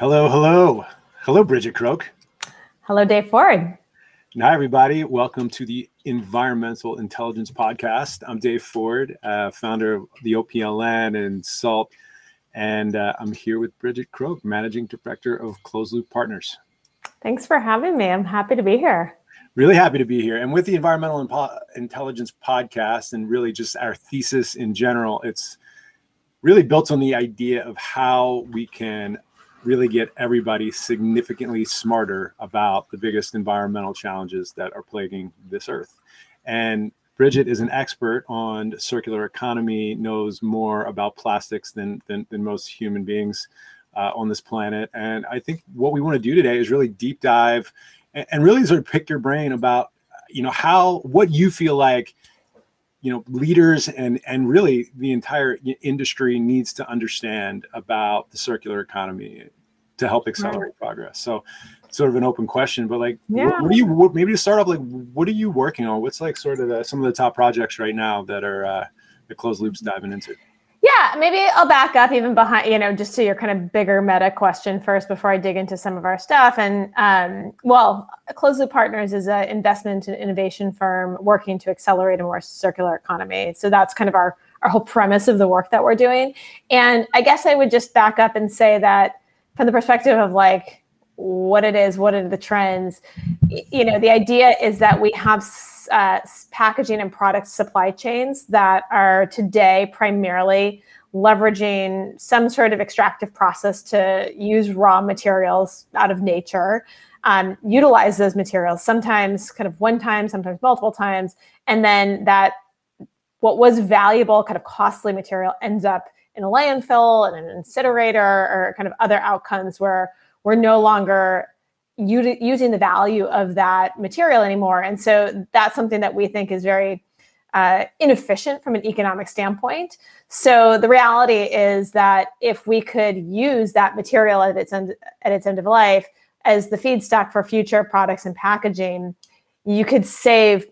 Hello, hello. Hello, Bridget Croke. Hello, Dave Ford. Hi, everybody. Welcome to the Environmental Intelligence Podcast. I'm Dave Ford, uh, founder of the OPLN and SALT, and uh, I'm here with Bridget Croke, Managing Director of Closed Loop Partners. Thanks for having me. I'm happy to be here. Really happy to be here. And with the Environmental Impo- Intelligence Podcast, and really just our thesis in general, it's really built on the idea of how we can really get everybody significantly smarter about the biggest environmental challenges that are plaguing this earth. And Bridget is an expert on circular economy, knows more about plastics than, than, than most human beings uh, on this planet. And I think what we want to do today is really deep dive and, and really sort of pick your brain about, you know, how, what you feel like you know leaders and and really the entire industry needs to understand about the circular economy to help accelerate right. progress so sort of an open question but like yeah. what, what, do you what, maybe to start off like what are you working on what's like sort of the, some of the top projects right now that are uh the closed loops diving into yeah, maybe I'll back up even behind, you know, just to your kind of bigger meta question first before I dig into some of our stuff. And um, well, Closed Loop Partners is an investment and innovation firm working to accelerate a more circular economy. So that's kind of our our whole premise of the work that we're doing. And I guess I would just back up and say that from the perspective of like what it is, what are the trends, you know, the idea is that we have uh, packaging and product supply chains that are today primarily leveraging some sort of extractive process to use raw materials out of nature, um, utilize those materials, sometimes kind of one time, sometimes multiple times, and then that what was valuable, kind of costly material ends up in a landfill and an incinerator or kind of other outcomes where we're no longer using the value of that material anymore. And so that's something that we think is very uh, inefficient from an economic standpoint. So the reality is that if we could use that material at its end at its end of life as the feedstock for future products and packaging, you could save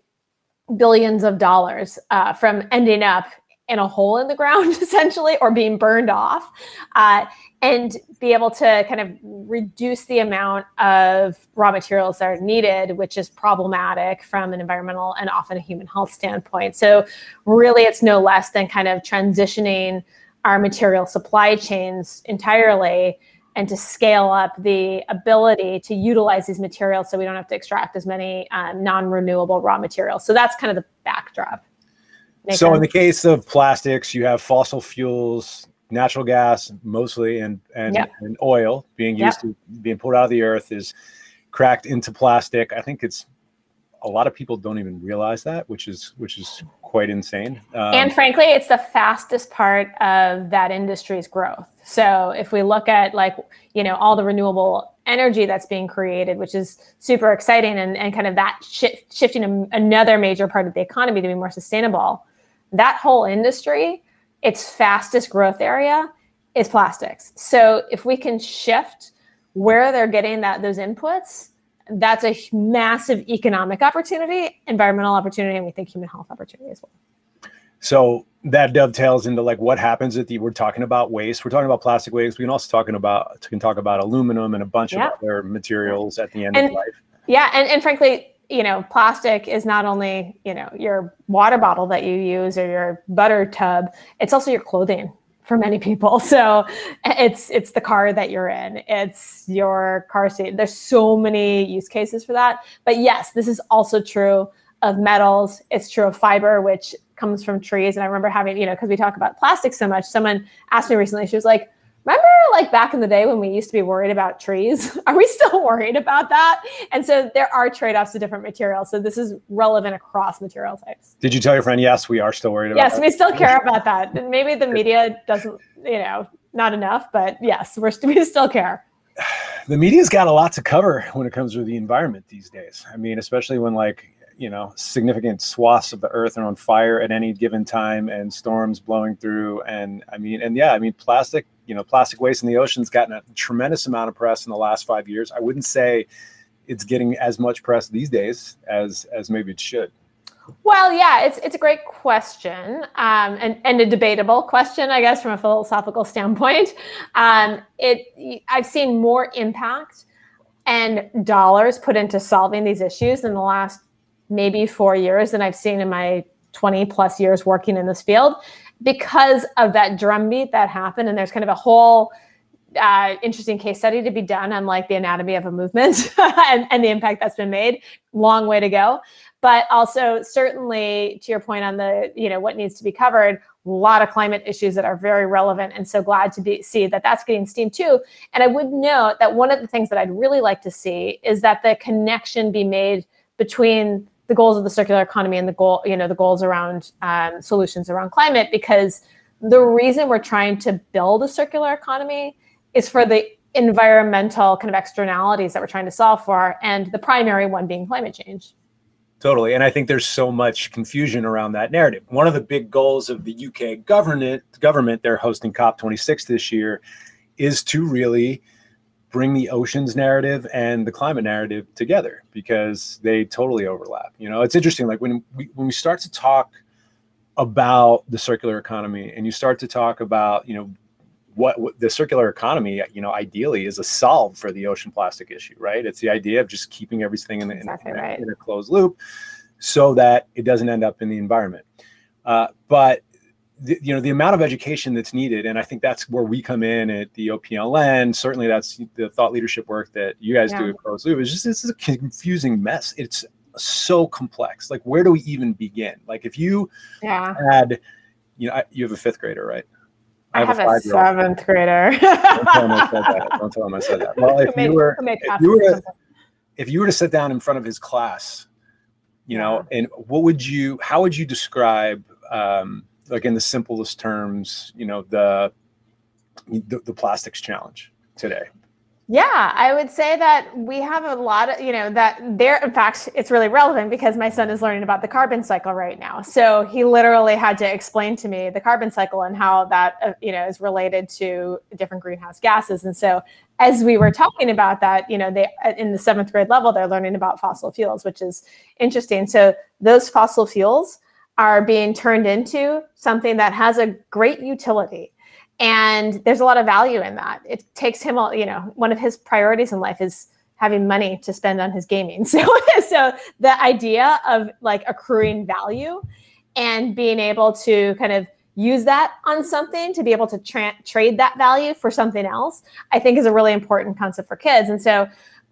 billions of dollars uh, from ending up in a hole in the ground essentially or being burned off uh, and be able to kind of reduce the amount of raw materials that are needed which is problematic from an environmental and often a human health standpoint. So really it's no less than kind of transitioning our material supply chains entirely and to scale up the ability to utilize these materials so we don't have to extract as many um, non-renewable raw materials. So that's kind of the backdrop so sense? in the case of plastics, you have fossil fuels, natural gas mostly, and and, yep. and oil being used yep. to being pulled out of the earth is cracked into plastic. I think it's a lot of people don't even realize that, which is which is quite insane. Um, and frankly, it's the fastest part of that industry's growth. So if we look at like you know all the renewable energy that's being created, which is super exciting, and and kind of that shift, shifting a, another major part of the economy to be more sustainable that whole industry, its fastest growth area is plastics. So if we can shift where they're getting that those inputs, that's a massive economic opportunity, environmental opportunity, and we think human health opportunity as well. So that dovetails into like what happens at the we're talking about waste. We're talking about plastic waste. We can also talking about can talk about aluminum and a bunch yeah. of other materials at the end and, of life. Yeah, and, and frankly, you know, plastic is not only, you know, your water bottle that you use or your butter tub, it's also your clothing for many people. So it's it's the car that you're in. It's your car seat. There's so many use cases for that. But yes, this is also true of metals. It's true of fiber, which comes from trees. And I remember having, you know, because we talk about plastic so much, someone asked me recently, she was like, remember like back in the day when we used to be worried about trees are we still worried about that? And so there are trade-offs to different materials. So this is relevant across material types. Did you tell your friend yes we are still worried about that? yes that? we still care about that. Maybe the media doesn't you know not enough but yes we're we still care. The media's got a lot to cover when it comes to the environment these days. I mean especially when like you know significant swaths of the earth are on fire at any given time and storms blowing through. And i mean and yeah i mean plastic you know plastic waste in the ocean's gotten a tremendous amount of press in the last five years. I wouldn't say it's getting as much press these days as as maybe it should. Well, yeah, it's it's a great question um, and and a debatable question, I guess, from a philosophical standpoint. Um, it I've seen more impact and dollars put into solving these issues in the last maybe four years than I've seen in my 20 plus years working in this field because of that drumbeat that happened. And there's kind of a whole uh, interesting case study to be done on like the anatomy of a movement and, and the impact that's been made. Long way to go. But also certainly to your point on the, you know, what needs to be covered, a lot of climate issues that are very relevant and so glad to be see that that's getting steam too and i would note that one of the things that i'd really like to see is that the connection be made between the goals of the circular economy and the goal you know the goals around um, solutions around climate because the reason we're trying to build a circular economy is for the environmental kind of externalities that we're trying to solve for and the primary one being climate change Totally. And I think there's so much confusion around that narrative. One of the big goals of the UK government, government, they're hosting COP26 this year, is to really bring the oceans narrative and the climate narrative together because they totally overlap. You know, it's interesting. Like when we when we start to talk about the circular economy and you start to talk about, you know, what, what, the circular economy, you know, ideally is a solve for the ocean plastic issue, right? It's the idea of just keeping everything in, exactly in, right. in a closed loop so that it doesn't end up in the environment. Uh, but the, you know the amount of education that's needed, and I think that's where we come in at the OPLN. Certainly, that's the thought leadership work that you guys yeah. do at Closed Loop. It's just it's a confusing mess. It's so complex. Like, where do we even begin? Like, if you yeah. had, you know, you have a fifth grader, right? I have, I have a, a seventh grader. Don't tell him I said that. Don't tell him I said that. Well, if you were, if you were, to, if you were to sit down in front of his class, you know, yeah. and what would you, how would you describe, um, like in the simplest terms, you know, the, the, the plastics challenge today? Yeah, I would say that we have a lot of, you know, that there, in fact, it's really relevant because my son is learning about the carbon cycle right now. So he literally had to explain to me the carbon cycle and how that, uh, you know, is related to different greenhouse gases. And so as we were talking about that, you know, they, uh, in the seventh grade level, they're learning about fossil fuels, which is interesting. So those fossil fuels are being turned into something that has a great utility. And there's a lot of value in that. It takes him all, you know one of his priorities in life is having money to spend on his gaming. So so the idea of like accruing value and being able to kind of use that on something to be able to tra- trade that value for something else i think is a really important concept for kids. And so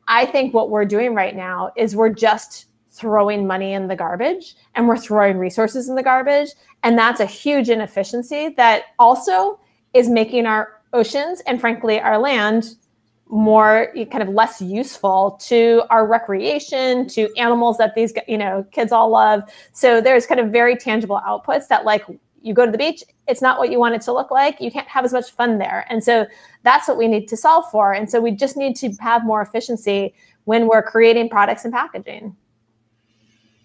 i think what we're doing right now is we're just throwing money in the garbage and we're throwing resources in the garbage. And that's a huge inefficiency that also is making our oceans and frankly our land more kind of less useful to our recreation to animals that these you know kids all love. So there's kind of very tangible outputs that like you go to the beach it's not what you want it to look like. You can't have as much fun there. And so that's what we need to solve for. And so we just need to have more efficiency when we're creating products and packaging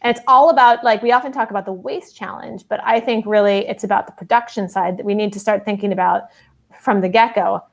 and it's all about like we often talk about the waste challenge, but I think really it's about the production side that we need to start thinking about from the get-go.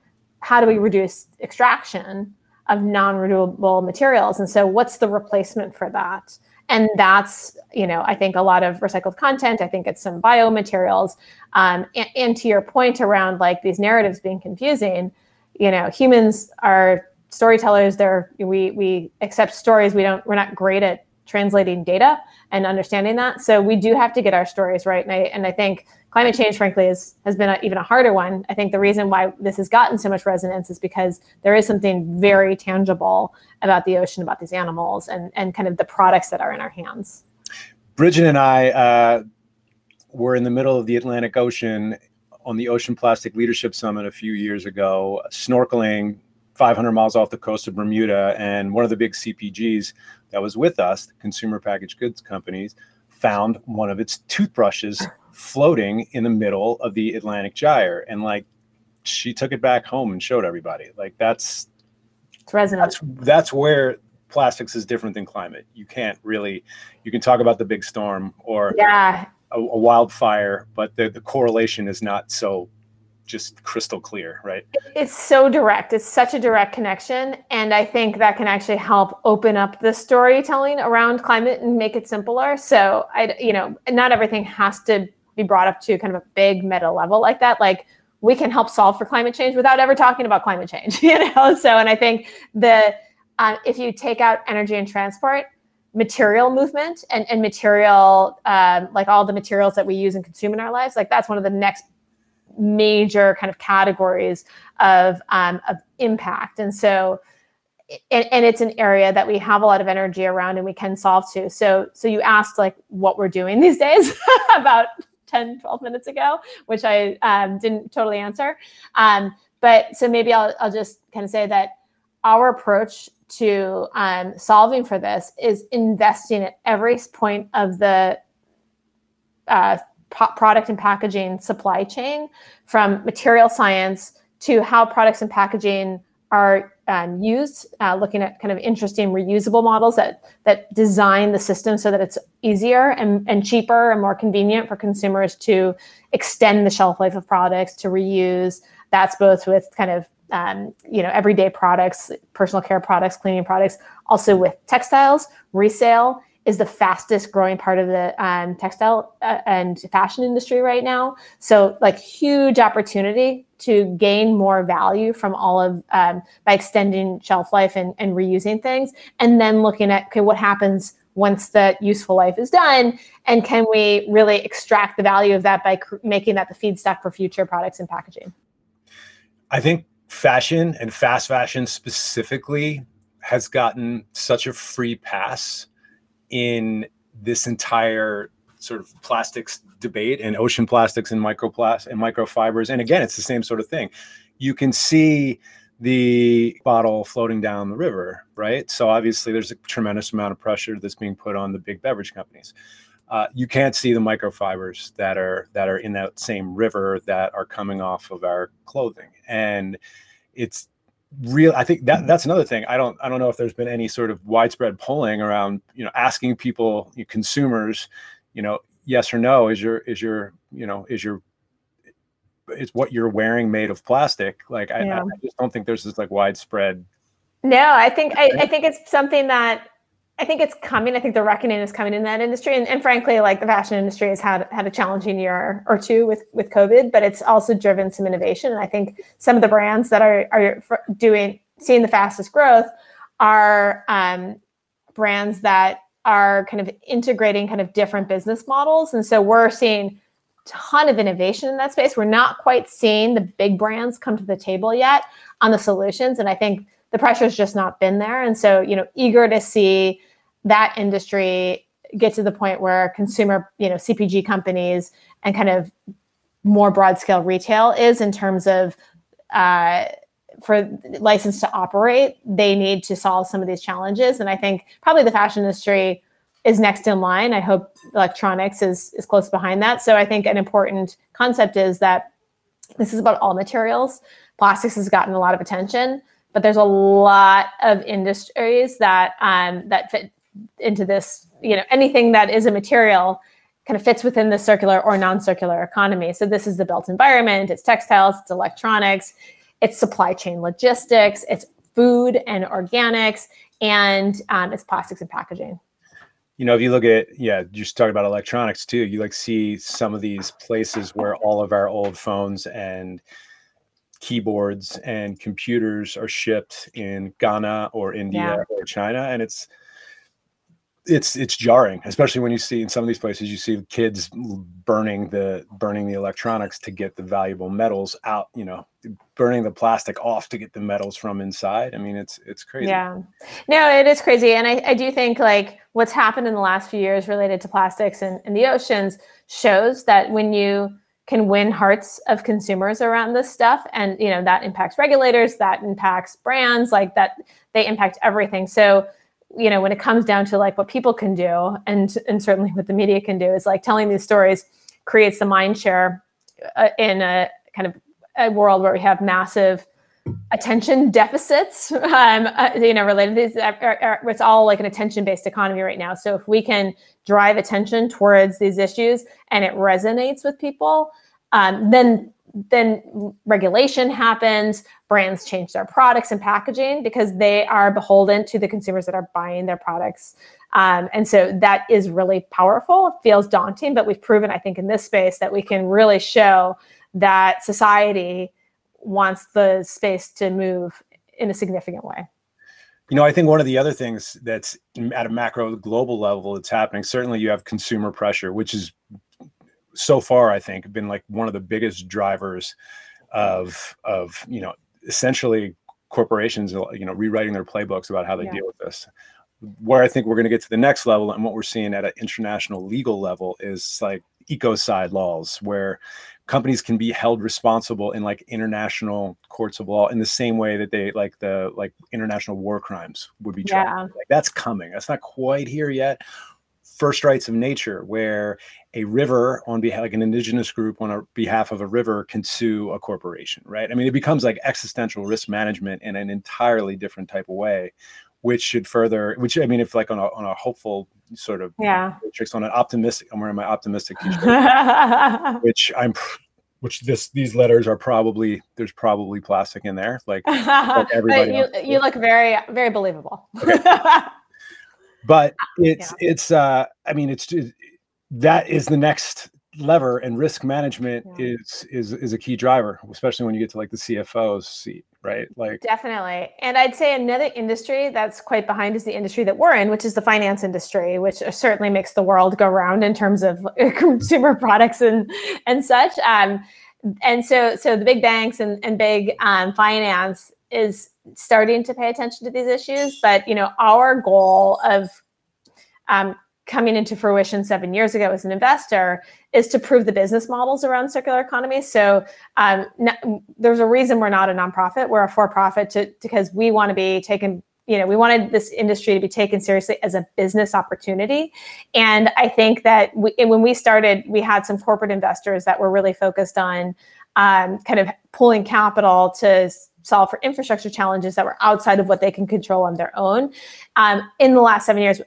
How do we reduce extraction of non-renewable materials? And so what's the replacement for that? And that's, you know, I think a lot of recycled content. I think it's some biomaterials. Um, and, and to your point around like these narratives being confusing, you know, humans are storytellers. They're we we accept stories. We don't. We're not great at translating data and understanding that. So we do have to get our stories right. And I, and I think climate change, frankly, is, has been a, even a harder one. I think the reason why this has gotten so much resonance is because there is something very tangible about the ocean, about these animals, and, and kind of the products that are in our hands. Bridget and I uh, were in the middle of the Atlantic Ocean on the Ocean Plastic Leadership Summit a few years ago, snorkeling 500 miles off the coast of Bermuda. And one of the big CPGs that was with us, the consumer packaged goods companies, found one of its toothbrushes floating in the middle of the Atlantic Gyre. And like she took it back home and showed everybody. Like that's it's resonant. That's, that's where plastics is different than climate. You can't really you can talk about the big storm or yeah a, a wildfire, but the, the correlation is not so just crystal clear, right? It's so direct. It's such a direct connection. And I think that can actually help open up the storytelling around climate and make it simpler. So I, you know, not everything has to be brought up to kind of a big meta level like that. Like we can help solve for climate change without ever talking about climate change, you know? So, and I think the, uh, if you take out energy and transport, material movement and, and material, um, like all the materials that we use and consume in our lives, like that's one of the next major kind of categories of, um, of impact. And so, and, and, it's an area that we have a lot of energy around and we can solve to. So, so you asked like what we're doing these days about 10, 12 minutes ago, which I um, didn't totally answer. Um, but so maybe I'll, I'll just kind of say that our approach to um, solving for this is investing at every point of the uh, product and packaging supply chain from material science to how products and packaging are um, used, uh, looking at kind of interesting reusable models that that design the system so that it's easier and, and cheaper and more convenient for consumers to extend the shelf life of products to reuse. That's both with kind of um, you know everyday products, personal care products, cleaning products, also with textiles, resale, is the fastest growing part of the um, textile uh, and fashion industry right now. So, like, huge opportunity to gain more value from all of um, by extending shelf life and, and reusing things, and then looking at okay, what happens once the useful life is done, and can we really extract the value of that by cr- making that the feedstock for future products and packaging? I think fashion and fast fashion specifically has gotten such a free pass in this entire sort of plastics debate and ocean plastics and microplastics and microfibers. And again, it's the same sort of thing. You can see the bottle floating down the river, right? So obviously, there's a tremendous amount of pressure that's being put on the big beverage companies. Uh, you can't see the microfibers that are that are in that same river that are coming off of our clothing, and it's real i think that mm-hmm. that's another thing. I don't i don't know if there's been any sort of widespread polling around you know asking people you know, consumers you know yes or no is your is your you know is your is what you're wearing made of plastic? Like I. I, just don't think there's this like widespread no i think I, I think it's something that I think it's coming. I think the reckoning is coming in that industry, and, and frankly, like the fashion industry has had had a challenging year or two with with COVID, but it's also driven some innovation. And I think some of the brands that are are doing seeing the fastest growth are um, brands that are kind of integrating kind of different business models, and so we're seeing ton of innovation in that space. We're not quite seeing the big brands come to the table yet on the solutions, and I think the pressure's just not been there. And so, you know, eager to see that industry get to the point where consumer, you know, CPG companies and kind of more broad scale retail is in terms of uh, for license to operate, they need to solve some of these challenges. And I think probably the fashion industry is next in line. I hope electronics is is close behind that. So I think an important concept is that this is about all materials. Plastics has gotten a lot of attention, but there's a lot of industries that um, that fit into this, you know, anything that is a material kind of fits within the circular or non-circular economy. So this is the built environment, it's textiles, it's electronics, it's supply chain logistics, it's food and organics, and um, it's plastics and packaging. You know, if you look at yeah, you just talk about electronics too. You like see some of these places where all of our old phones and keyboards and computers are shipped in Ghana or India yeah. or China, and it's it's it's jarring, especially when you see in some of these places you see kids burning the burning the electronics to get the valuable metals out. You know, burning the plastic off to get the metals from inside. I mean, it's it's crazy. Yeah, no, it is crazy, and I, I do think like what's happened in the last few years related to plastics and, and the oceans shows that when you can win hearts of consumers around this stuff and you know that impacts regulators that impacts brands like that they impact everything so you know when it comes down to like what people can do and and certainly what the media can do is like telling these stories creates the mind share uh, in a kind of a world where we have massive attention deficits um, uh, you know related to these uh, uh, uh, it's all like an attention based economy right now. So if we can drive attention towards these issues and it resonates with people um, then then regulation happens brands change their products and packaging because they are beholden to the consumers that are buying their products. Um, and so that is really powerful. It feels daunting but we've proven i think in this space that we can really show that society wants the space to move in a significant way. You know, I think one of the other things that's at a macro global level that's happening, certainly you have consumer pressure, which is so far, I think, have been like one of the biggest drivers of of, you know, essentially corporations, uh, you know, rewriting their playbooks about how they yeah. deal with this. Where I think we're going to get to the next level and what we're seeing at an international legal level is like ecocide laws where companies can be held responsible in like international courts of law in the same way that they like the like international war crimes would be tried. Yeah. Like that's coming. That's not quite here yet. First rights of nature, where a river on behalf like an indigenous group on a behalf of a river can sue a corporation, right? I mean, it becomes like existential risk management in an entirely different type of way, which should further which i mean if like on a, on a hopeful sort of yeah matrix on an optimistic i'm wearing my optimistic which i'm which this these letters are probably there's probably plastic in there like, like everybody you, you look very very believable okay. but it's yeah. it's uh i mean it's that is the next lever and risk management yeah. is is is a key driver especially when you get to like the cfo's seat right? Like definitely. And I'd say another industry that's quite behind is the industry that we're in, which is the finance industry, which certainly makes the world go round in terms of consumer products and and such. Um, and so so the big banks and, and big um, finance is starting to pay attention to these issues. But you know, our goal of um, coming into fruition seven years ago as an investor is to prove the business models around circular economy. So um, there's a reason we're not a nonprofit; we're a for-profit to, because we want to be taken. You know, we wanted this industry to be taken seriously as a business opportunity, and I think that we, when we started, we had some corporate investors that were really focused on um, kind of pulling capital to solve for infrastructure challenges that were outside of what they can control on their own. Um, in the last seven years,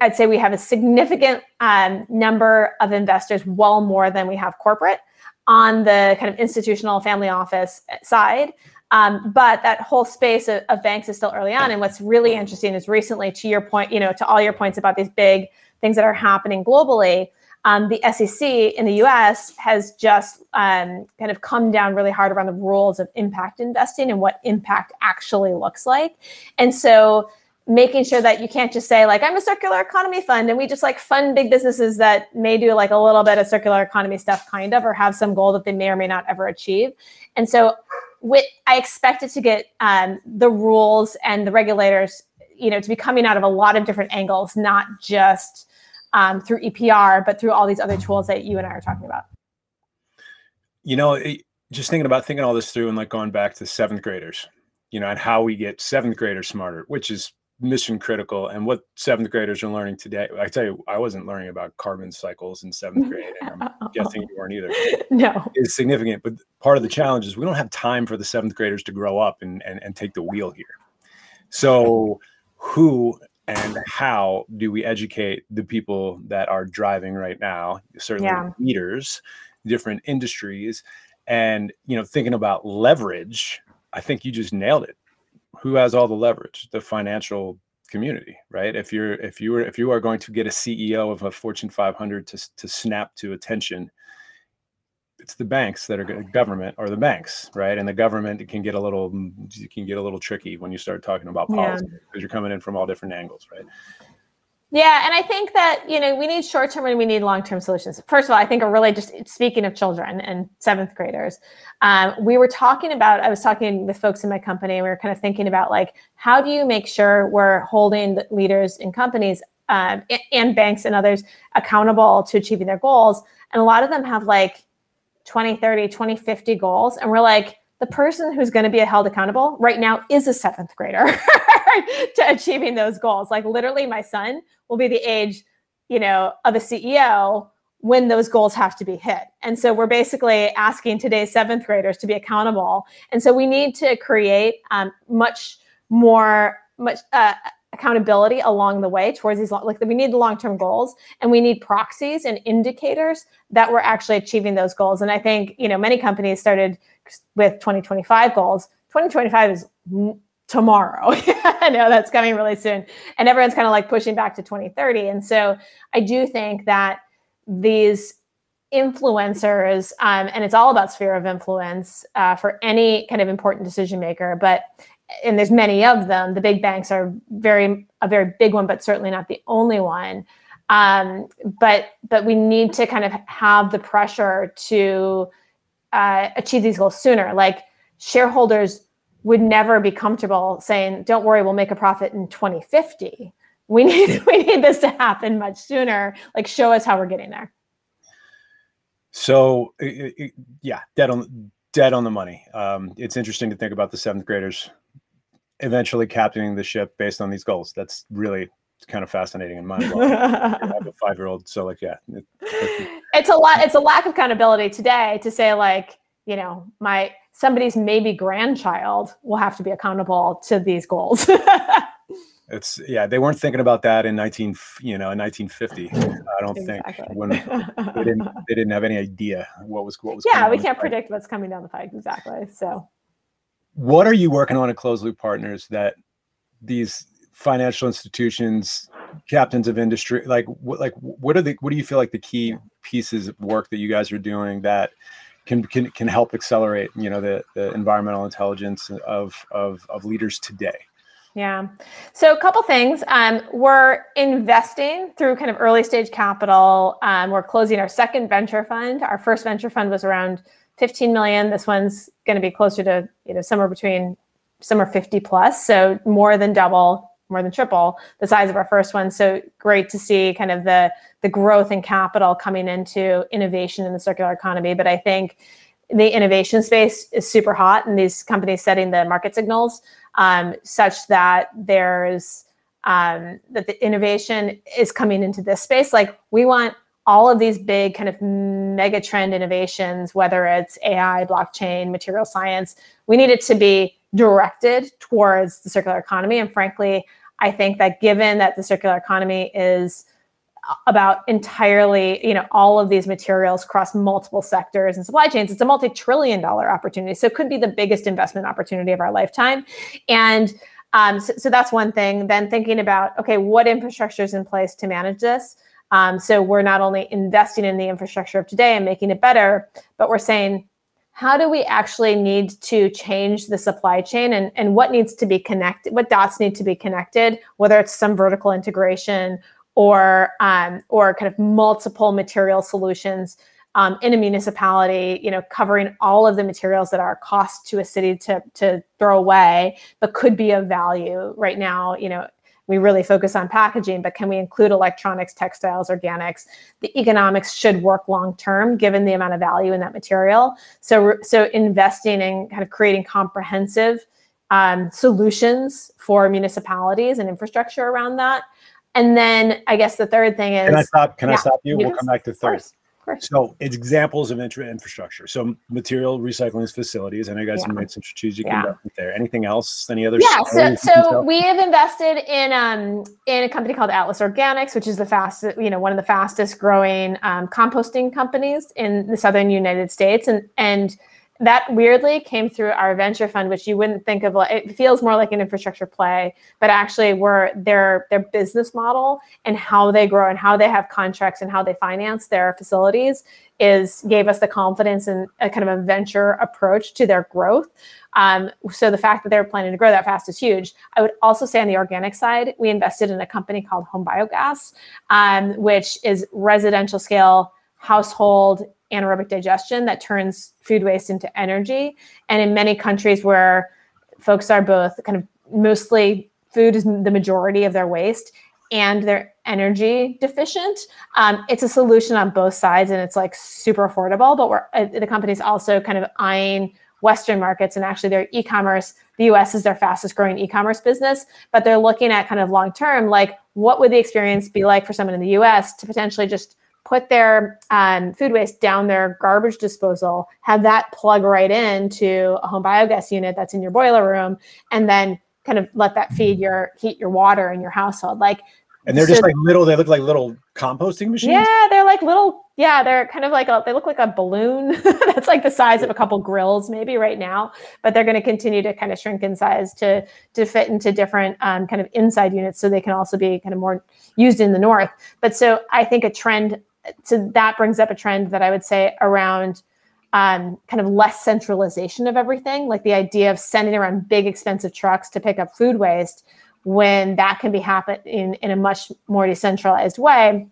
I'd say we have a significant um, number of investors, well more than we have corporate, on the kind of institutional family office side. Um, but that whole space of, of, banks is still early on. And what's really interesting is recently, to your point, you know, to all your points about these big things that are happening globally, um, the SEC in the US has just um, kind of come down really hard around the rules of impact investing and what impact actually looks like. And so making sure that you can't just say like i'm a circular economy fund and we just like fund big businesses that may do like a little bit of circular economy stuff kind of or have some goal that they may or may not ever achieve and so with i expect it to get um, the rules and the regulators you know to be coming out of a lot of different angles not just um, through epr but through all these other tools that you and i are talking about. You know it, just thinking about thinking all this through and like going back to seventh graders you know and how we get seventh graders smarter which is mission critical. And what seventh graders are learning today i tell you i wasn't learning about carbon cycles in seventh grade and i'm guessing you weren't either. No. Is significant but part of the challenge is we don't have time for the seventh graders to grow up and, and, and take the wheel here. So who and how do we educate the people that are driving right now certainly yeah. leaders different industries and you know thinking about leverage i think you just nailed it who has all the leverage? The financial community, right? If you're if you are if you are going to get a CEO of a Fortune 500 to to snap to attention, it's the banks that are government or the banks, right? And the government can get a little can get a little tricky when you start talking about policy yeah. because you're coming in from all different angles, right? Yeah, and I think that you know we need short term and we need long term solutions. First of all, I think are really just speaking of children and seventh graders. Um, we were talking about. I was talking with folks in my company. and We were kind of thinking about like how do you make sure we're holding leaders in companies um, and banks and others accountable to achieving their goals. And a lot of them have like 20, 30, 20, 50 goals, and we're like the person who's going to be held accountable right now is a seventh grader to achieving those goals. Like literally, my son will be the age, you know, of a CEO when those goals have to be hit. And so we're basically asking today's seventh graders to be accountable. And so we need to create um, much more, much uh, accountability along the way towards these like we need the long-term goals and we need proxies and indicators that we're actually achieving those goals. And i think you know many companies started with 2025 goals. 2025 is tomorrow. I know that's coming really soon. And everyone's kind of like pushing back to 2030 and so i do think that these influencers um, and it's all about sphere of influence uh, for any kind of important decision maker but and there's many of them the big banks are very a very big one but certainly not the only one. Um, but but we need to kind of have the pressure to uh, achieve these goals sooner. Like shareholders would never be comfortable saying don't worry we'll make a profit in 2050 we need we need this to happen much sooner. Like show us how we're getting there. So yeah, dead on dead on the money. Um, it's interesting to think about the seventh graders eventually captaining the ship based on these goals. That's really kind of fascinating and mind blowing. I have a five year old, so like yeah, it, it's a lot. It's a lack of accountability today to say like you know my somebody's maybe grandchild will have to be accountable to these goals. it's yeah they weren't thinking about that in 19 you know in 1950 i don't exactly. think when they didn't they didn't have any idea what was what was yeah we can't predict what's coming down the pike exactly so what are you working on at closed loop partners that these financial institutions captains of industry like what like what are the what do you feel like the key pieces of work that you guys are doing that can can can help accelerate you know the the environmental intelligence of of of leaders today yeah. So a couple things. Um, we're investing through kind of early stage capital. Um, we're closing our second venture fund. Our first venture fund was around 15 million. This one's going to be closer to you know somewhere between some are 50 plus, so more than double, more than triple the size of our first one. So great to see kind of the the growth in capital coming into innovation in the circular economy. But I think the innovation space is super hot, and these companies setting the market signals um, such that there's um, that the innovation is coming into this space. Like we want all of these big kind of mega trend innovations, whether it's AI, blockchain, material science, we need it to be directed towards the circular economy. And frankly, I think that given that the circular economy is about entirely, you know, all of these materials across multiple sectors and supply chains. It's a multi-trillion dollar opportunity. So it could be the biggest investment opportunity of our lifetime. And um, so, so, that's one thing. Then thinking about, okay, what infrastructure is in place to manage this? Um, so we're not only investing in the infrastructure of today and making it better, but we're saying, how do we actually need to change the supply chain and, and what needs to be connected, what dots need to be connected, whether it's some vertical integration or um, or kind of multiple material solutions um, in a municipality, you know, covering all of the materials that are cost to a city to to throw away, but could be of value. Right now, you know, we really focus on packaging, but can we include electronics, textiles, organics? The economics should work long term, given the amount of value in that material. So, so investing in kind of creating comprehensive um, solutions for municipalities and infrastructure around that and then I guess the third thing is. Can I stop? Can yeah, I stop you? We'll come back to third. So it's examples of intra infrastructure. So material recycling facilities. I know you guys yeah. have made some strategic yeah. investment there. Anything else? Any other? Yeah. So, so we have invested in um in a company called Atlas Organics, which is the fastest, you know, one of the fastest growing um, composting companies in the southern United States, and and that weirdly came through our venture fund, which you wouldn't think of. It feels more like an infrastructure play, but actually, were their their business model and how they grow and how they have contracts and how they finance their facilities is gave us the confidence and a kind of a venture approach to their growth. Um, so the fact that they're planning to grow that fast is huge. I would also say on the organic side, we invested in a company called Home Biogas, um, which is residential scale household anaerobic digestion that turns food waste into energy. And in many countries where folks are both kind of mostly food is the majority of their waste and they're energy deficient, um, it's a solution on both sides and it's like super affordable. But we're uh, the company's also kind of eyeing Western markets and actually their e-commerce. The US is their fastest growing e-commerce business, but they're looking at kind of long term, like what would the experience be like for someone in the US to potentially just put their um, food waste down their garbage disposal, have that plug right into a home biogas unit that's in your boiler room, and then kind of let that feed your heat your water in your household. Like and they're so, just like little they look like little composting machines? Yeah they're like little yeah they're kind of like a they look like a balloon. That's like the size of a couple grills maybe right now but they're going to continue to kind of shrink in size to to fit into different um, kind of inside units so they can also be kind of more used in the north. But so i think a trend so that brings up a trend that i would say around um, kind of less centralization of everything, like the idea of sending around big expensive trucks to pick up food waste when that can be happen in, in a much more decentralized way.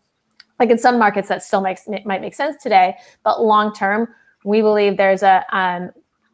Like in some markets, that still makes might make sense today, but long term, we believe there's a um,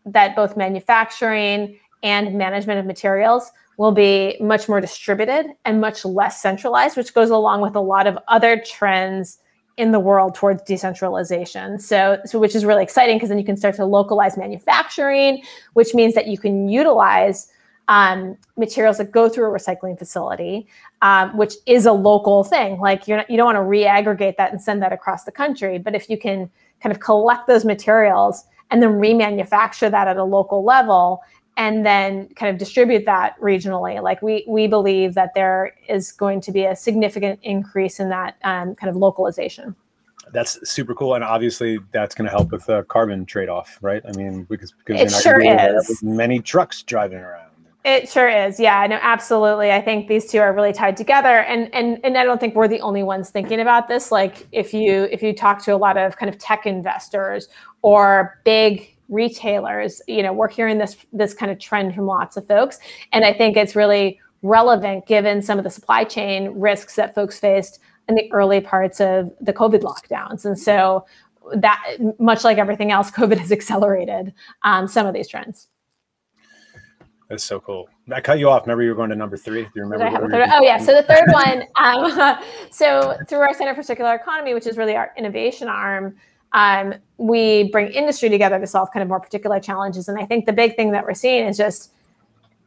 that both manufacturing and management of materials will be much more distributed and much less centralized, which goes along with a lot of other trends in the world towards decentralization. So, so which is really exciting because then you can start to localize manufacturing, which means that you can utilize um, materials that go through a recycling facility, um, which is a local thing. Like you're not, you don't want to re-aggregate that and send that across the country. But if you can kind of collect those materials and then remanufacture that at a local level and then kind of distribute that regionally. Like we we believe that there is going to be a significant increase in that um, kind of localization. That's super cool, and obviously that's going to help with the carbon trade-off, right? I mean, because because it sure is. many trucks driving around. It sure is. Yeah, no, absolutely. I think these two are really tied together, and and and I don't think we're the only ones thinking about this. Like if you if you talk to a lot of kind of tech investors or big retailers you know we're hearing this this kind of trend from lots of folks and i think it's really relevant given some of the supply chain risks that folks faced in the early parts of the covid lockdowns and so that much like everything else covid has accelerated um, some of these trends that's so cool. I cut you off. Remember, you were going to number three. Do you remember? Oh, yeah. So the third one. Um, so through our Center for Circular Economy, which is really our innovation arm, um, we bring industry together to solve kind of more particular challenges. And I think the big thing that we're seeing is just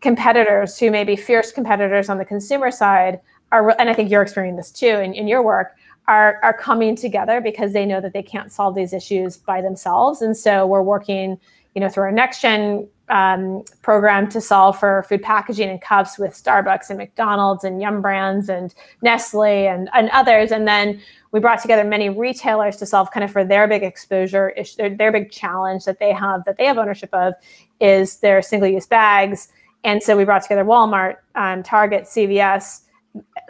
competitors who may be fierce competitors on the consumer side are, and I think you're experiencing this too in, in your work, are, are coming together because they know that they can't solve these issues by themselves. And so we're working, you know, through our next gen um, program to solve for food packaging and cups with Starbucks and McDonald's and Yum Brands and Nestle and, and others. And then we brought together many retailers to solve kind of for their big exposure issue, their, their big challenge that they have that they have ownership of is their single use bags. And so we brought together Walmart, um, Target, CVS,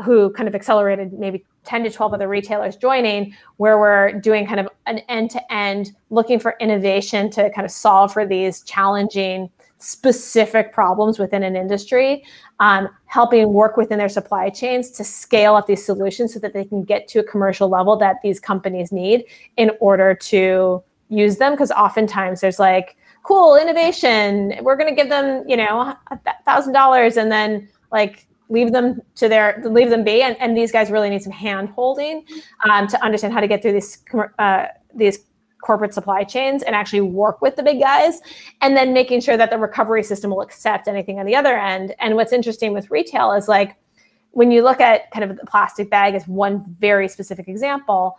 who kind of accelerated maybe 10 to 12 other retailers joining where we're doing kind of an end to end looking for innovation to kind of solve for these challenging specific problems within an industry um, helping work within their supply chains to scale up these solutions so that they can get to a commercial level that these companies need in order to use them. Because oftentimes there's like cool innovation we're going to give them you know thousand dollars and then like leave them to their leave them be. And, and these guys really need some hand holding um, to understand how to get through these uh, these corporate supply chains and actually work with the big guys and then making sure that the recovery system will accept anything on the other end. And what's interesting with retail is like when you look at kind of the plastic bag as one very specific example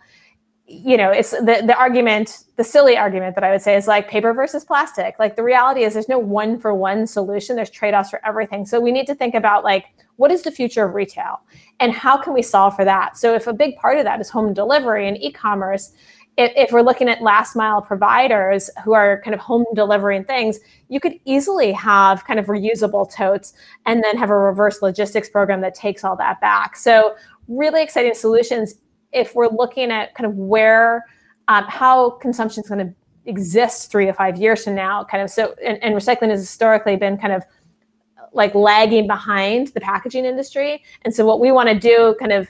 you know it's the the argument the silly argument that i would say is like paper versus plastic. Like the reality is there's no one for one solution. There's trade-offs for everything. So we need to think about like what is the future of retail and how can we solve for that? So if a big part of that is home delivery and e-commerce if, if we're looking at last mile providers who are kind of home delivering things you could easily have kind of reusable totes and then have a reverse logistics program that takes all that back so really exciting solutions if we're looking at kind of where um, how consumption is going to exist three to five years from now kind of so and, and recycling has historically been kind of like lagging behind the packaging industry. And so what we want to do kind of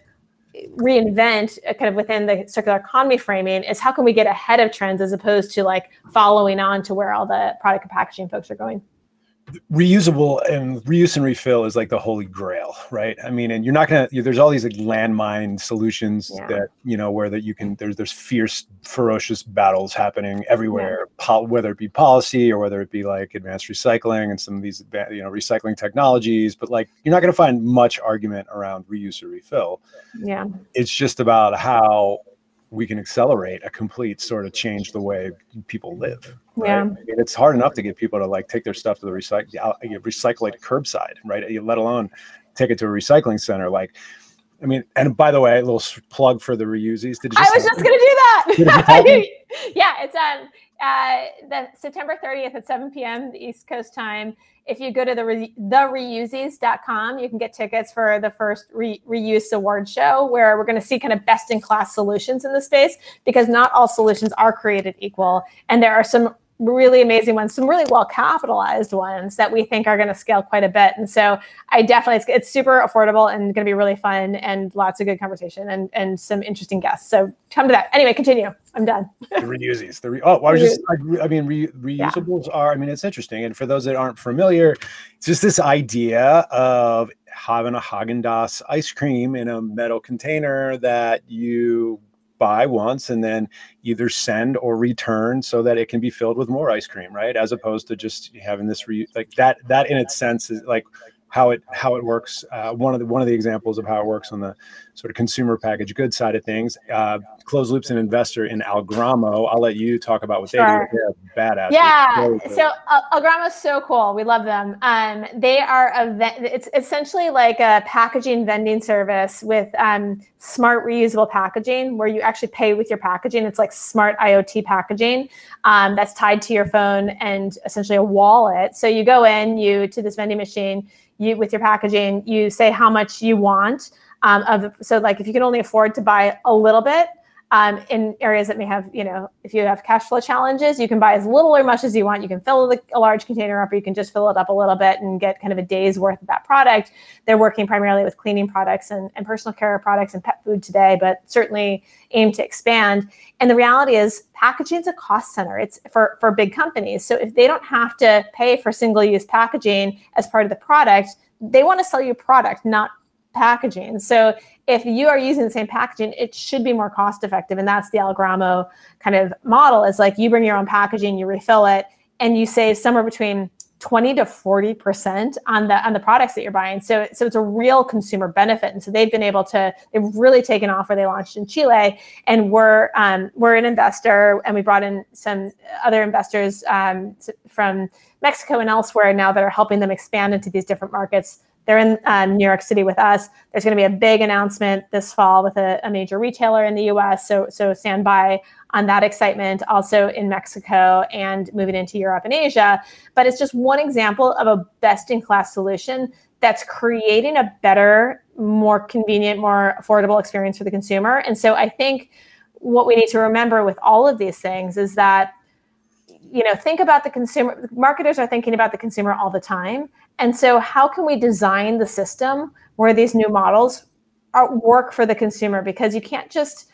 reinvent uh, kind of within the circular economy framing is how can we get ahead of trends as opposed to like following on to where all the product and packaging folks are going reusable and reuse and refill is like the holy grail right i mean and you're not gonna there's all these like landmine solutions yeah. that you know where that you can there's there's fierce ferocious battles happening everywhere yeah. po- whether it be policy or whether it be like advanced recycling and some of these you know recycling technologies but like you're not to find much argument around reuse or refill yeah it's just about how we can accelerate a complete sort of change the way people live. Right? Yeah. I mean, it's hard enough to get people to like take their stuff to the recycle, uh, recycle it curbside, right? Uh, let alone take it to a recycling center. Like, I mean, and by the way, a little plug for the Reusies. Did you I was just going to do that. yeah, it's on uh, the September 30th at 7 p.m. the East Coast time. If you go to the re- you can get tickets for the first re- reuse award show where we're going to see kind of best in class solutions in the space because not all solutions are created equal. And there are some really amazing ones, some really well capitalized ones that we think are going to scale quite a bit. And so I definitely, it's, it's super affordable and going to be really fun and lots of good conversation and, and some interesting guests. So come to that. Anyway, continue. I'm done. the Reusies. The re- oh, I was just, I, I mean, re- reusables yeah. are, I mean, it's interesting. And for those that aren't familiar, it's just this idea of having a Haagen Dazs ice cream in a metal container that you buy once and then either send or return so that it can be filled with more ice cream right? As opposed to just having this re- like that that in its sense is like how it how it works. Uh, one of the one of the examples of how it works on the sort of consumer package goods side of things. Uh, Closed Loop's an investor in Algramo. I'll let you talk about what sure. they do. They're badass. Yeah. So uh, Algramo's so cool. We love them. Um, they are a it's essentially like a packaging vending service with um, smart reusable packaging, where you actually pay with your packaging. It's like smart IoT packaging um, that's tied to your phone and essentially a wallet. So you go in, you to this vending machine you with your packaging, you say how much you want. Um, of so like if you can only afford to buy a little bit, um, in areas that may have, you know, if you have cash flow challenges, you can buy as little or much as you want. You can fill a large container up, or you can just fill it up a little bit and get kind of a day's worth of that product. They're working primarily with cleaning products and, and personal care products and pet food today, but certainly aim to expand. And the reality is, packaging is a cost center. It's for for big companies. So if they don't have to pay for single use packaging as part of the product, they want to sell you product, not packaging. So if you are using the same packaging, it should be more cost effective. And that's the Algramo kind of model is like you bring your own packaging, you refill it, and you save somewhere between 20 to 40% on the on the products that you're buying. So so it's a real consumer benefit. And so they've been able to they've really taken off where they launched in Chile. And we're um, we're an investor and we brought in some other investors um, from Mexico and elsewhere now that are helping them expand into these different markets they're in um, New York City with us. There's going to be a big announcement this fall with a, a, major retailer in the U.S. So so stand by on that excitement. Also in Mexico and moving into Europe and Asia. But it's just one example of a best-in-class solution that's creating a better, more convenient, more affordable experience for the consumer. And so I think what we need to remember with all of these things is that you know think about the consumer marketers are thinking about the consumer all the time and so, how can we design the system where these new models are, work for the consumer? Because you can't just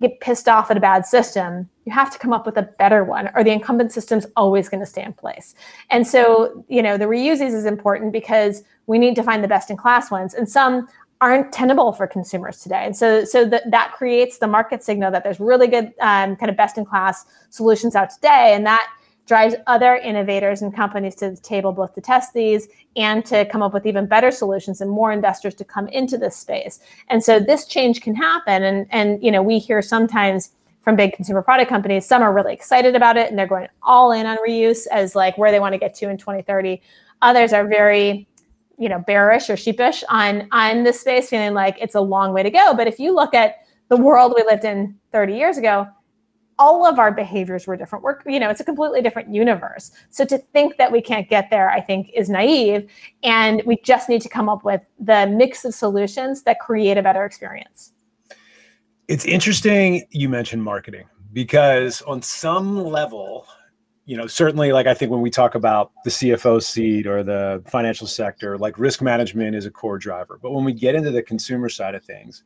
get pissed off at a bad system. You have to come up with a better one, or the incumbent system's always going to stay in place. And so, you know, the Reusies is important because we need to find the best in class ones, and some aren't tenable for consumers today. And so, so that that creates the market signal that there's really good um, kind of best in class solutions out today, and that drives other innovators and companies to the table both to test these and to come up with even better solutions and more investors to come into this space. And so this change can happen. And and you know we hear sometimes from big consumer product companies some are really excited about it and they're going all in on reuse as like where they want to get to in 2030 others are very you know bearish or sheepish on on this space feeling like it's a long way to go but if you look at the world we lived in 30 years ago all of our behaviors were different. We're, you know, it's a completely different universe. So to think that we can't get there, I think, is naive. And we just need to come up with the mix of solutions that create a better experience. It's interesting you mentioned marketing because on some level, you know, certainly like I think when we talk about the CFO seat or the financial sector, like risk management is a core driver. But when we get into the consumer side of things,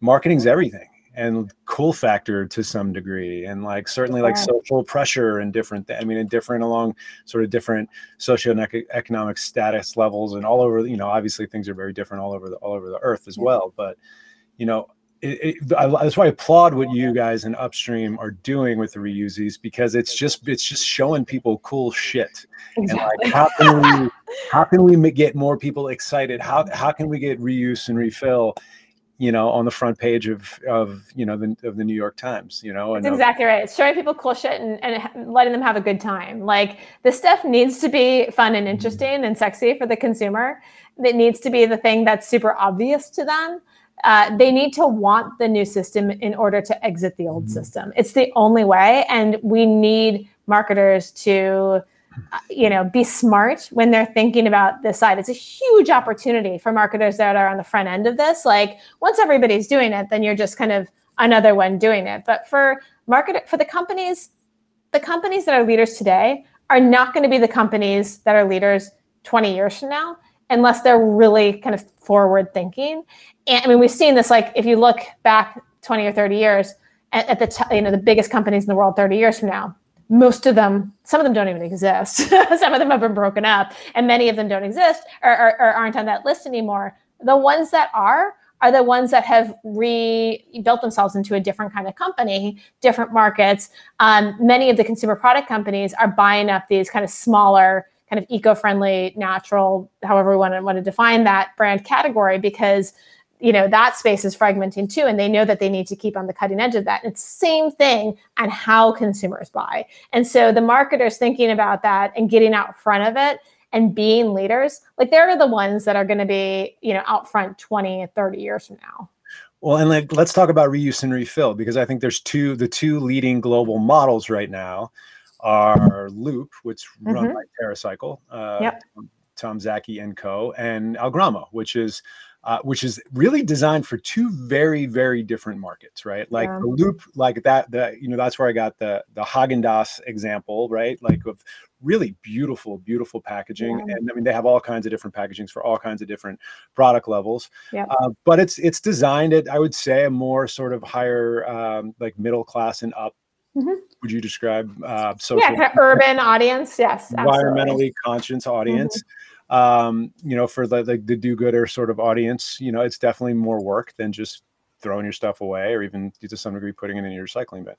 marketing's everything and cool factor to some degree and like certainly like social pressure and different th- i mean and different along sort of different socioeconomic status levels and all over you know obviously things are very different all over the all over the earth as well. But you know it, it, I, that's why I applaud what you guys in upstream are doing with the Reusies because it's just it's just showing people cool shit exactly. and like how can we how can we get more people excited how how can we get reuse and refill you know, on the front page of of you know the of the New York Times, you know. That's exactly right. It's showing people cool shit and, and letting them have a good time. Like this stuff needs to be fun and mm-hmm. interesting and sexy for the consumer. It needs to be the thing that's super obvious to them. Uh, they need to want the new system in order to exit the old mm-hmm. system. It's the only way, and we need marketers to you know be smart when they're thinking about this side it's a huge opportunity for marketers that are on the front end of this like once everybody's doing it then you're just kind of another one doing it but for market for the companies the companies that are leaders today are not going to be the companies that are leaders 20 years from now unless they're really kind of forward thinking and i mean we've seen this like if you look back 20 or 30 years at, at the t- you know the biggest companies in the world 30 years from now most of them, some of them don't even exist. some of them have been broken up, and many of them don't exist or, or, or, aren't on that list anymore. The ones that are are the ones that have rebuilt themselves into a different kind of company, different markets. Um, many of the consumer product companies are buying up these kind of smaller, kind of eco-friendly, natural, however we want to want to define that brand category, because you know that space is fragmenting too and they know that they need to keep on the cutting edge of that. It's the same thing on how consumers buy. And so the marketers thinking about that and getting out front of it and being leaders like they're the ones that are going to be you know out front 20 30 years from now. Well and like let's talk about reuse and refill because i think there's two the two leading global models right now are loop which mm-hmm. run by TerraCycle uh, yep. Tom Szaky and co and algramo which is uh, which is really designed for two very very different markets right like yeah. the loop like that the you know that's where i got the the Häagen-Dazs example right like of really beautiful beautiful packaging yeah. and i mean they have all kinds of different packagings for all kinds of different product levels yeah. Uh, but it's it's designed at i would say a more sort of higher um, like middle class and up Mm-hmm. would you describe uh social yeah kind of urban audience yes environmentally absolutely. conscious audience mm-hmm um, you know, for the, the, the do-gooder sort of audience, you know, it's definitely more work than just throwing your stuff away or even to some degree putting it in your recycling bin.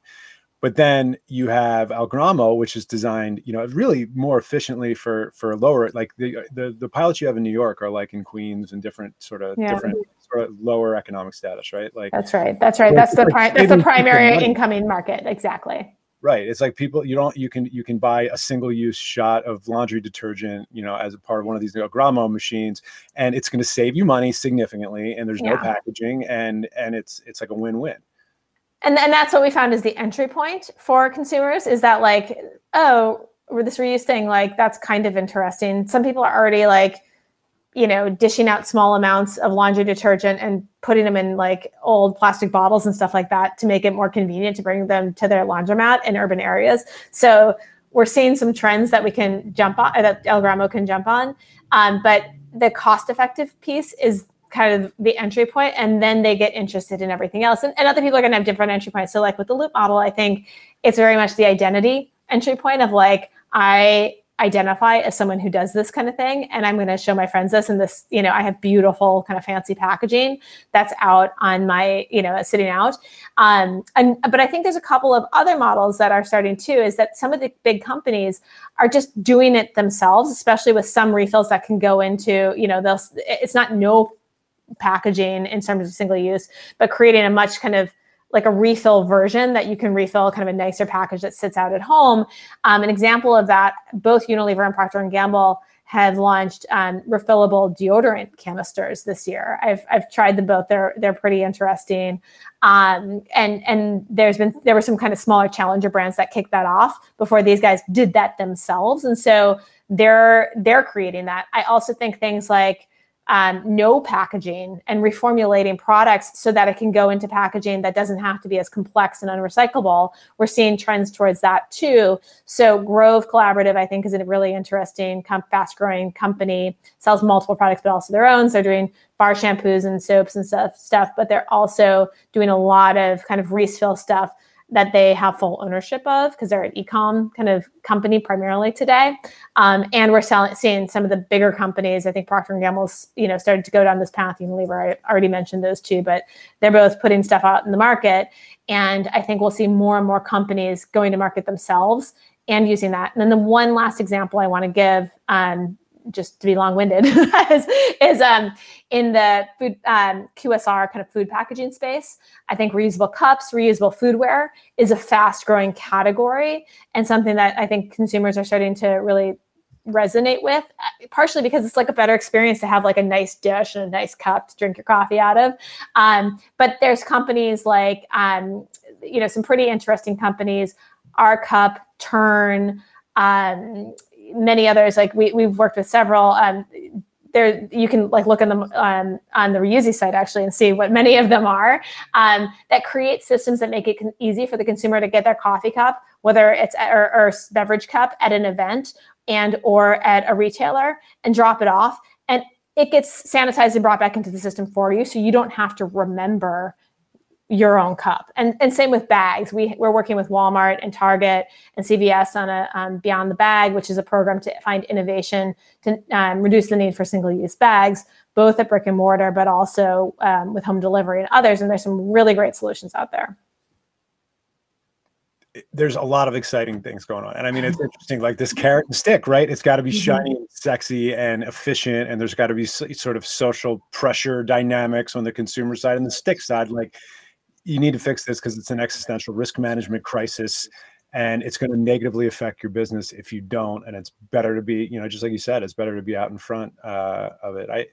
But then you have Algramo, which is designed, you know, really more efficiently for for lower, like the the, the pilots you have in New York are like in Queens and different sort of yeah. different sort of lower economic status, right? Like that's right, that's right. That's the pri- that's the primary incoming market, exactly. Right. It's like people you don't you can you can buy a single use shot of laundry detergent, you know, as a part of one of these Gramo machines, and it's going to save you money significantly, and there's yeah. no packaging, and and it's it's like a win win. And and that's what we found is the entry point for consumers is that like oh this reuse thing like that's kind of interesting. Some people are already like you know, dishing out small amounts of laundry detergent and putting them in like old plastic bottles and stuff like that to make it more convenient to bring them to their laundromat in urban areas. So we're seeing some trends that we can jump on, that Algramo can jump on. Um, but the cost effective piece is kind of the entry point and then they get interested in everything else. And, and other people are going to have different entry points. So like with the loop model i think it's very much the identity entry point of like i identify as someone who does this kind of thing and i'm going to show my friends this and this you know i have beautiful kind of fancy packaging that's out on my you know sitting out. Um, and but i think there's a couple of other models that are starting too is that some of the big companies are just doing it themselves especially with some refills that can go into you know they'll it's not no packaging in terms of single use but creating a much kind of like a refill version that you can refill kind of a nicer package that sits out at home. Um, an example of that, both Unilever and Procter and Gamble have launched um, refillable deodorant canisters this year. I've, I've tried them both. They're they're pretty interesting. Um, and and there's been there were some kind of smaller challenger brands that kicked that off before these guys did that themselves. And so they're they're creating that. I also think things like um, no packaging and reformulating products so that it can go into packaging that doesn't have to be as complex and unrecyclable. We're seeing trends towards that too. So Grove Collaborative, I think, is a really interesting, fast-growing company. Sells multiple products, but also their own. So they're doing bar shampoos and soaps and stuff, stuff, but they're also doing a lot of kind of refill stuff that they have full ownership of because they're an e-com kind of company primarily today. Um, and we're selling, seeing some of the bigger companies. I think Procter and Gamble's, you know, started to go down this path. Unilever, I already mentioned those two, but they're both putting stuff out in the market. And I think we'll see more and more companies going to market themselves and using that. And then the one last example I want to give, um, just to be long-winded, is, is um, in the food um, QSR kind of food packaging space. I think reusable cups, reusable foodware is a fast-growing category and something that I think consumers are starting to really resonate with uh, partially because it's like a better experience to have like a nice dish and a nice cup to drink your coffee out of um, but there's companies like um, you know some pretty interesting companies our cup turn um, many others like we, we've worked with several um, there you can like look on the um, on the Reusey site actually and see what many of them are um, that create systems that make it con- easy for the consumer to get their coffee cup whether it's at, or, or beverage cup at an event and or at a retailer and drop it off. And it gets sanitized and brought back into the system for you so you don't have to remember your own cup and, and same with bags we, we're working with walmart and target and cvs on a um, beyond the bag which is a program to find innovation to um, reduce the need for single-use bags both at brick and mortar but also um, with home delivery and others and there's some really great solutions out there there's a lot of exciting things going on. And I mean, it's interesting, like this carrot and stick, right? It's got to be mm-hmm. shiny and sexy and efficient. And there's got to be sort of social pressure dynamics on the consumer side and the stick side. Like, you need to fix this because it's an existential risk management crisis and it's going to negatively affect your business if you don't. And it's better to be, you know, just like you said, it's better to be out in front uh, of it. I,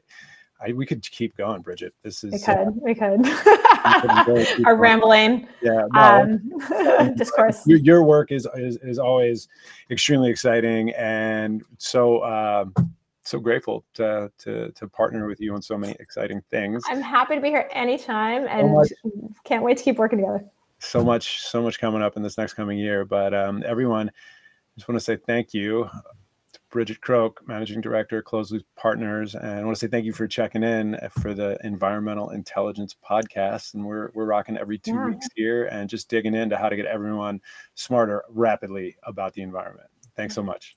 I, we could keep going, Bridget. This is we could, uh, we could. Our rambling, yeah, no, um, discourse. Your, your, work is, is is always extremely exciting, and so uh, so grateful to, to to partner with you on so many exciting things. I'm happy to be here anytime, and so can't wait to keep working together. So much, so much coming up in this next coming year, but um, everyone, I just want to say thank you Bridget Croke, Managing Director, Closed Loop Partners. And I want to say thank you for checking in for the Environmental Intelligence Podcast. And we're, we're rocking every two yeah. weeks here and just digging into how to get everyone smarter rapidly about the environment. Thanks so much.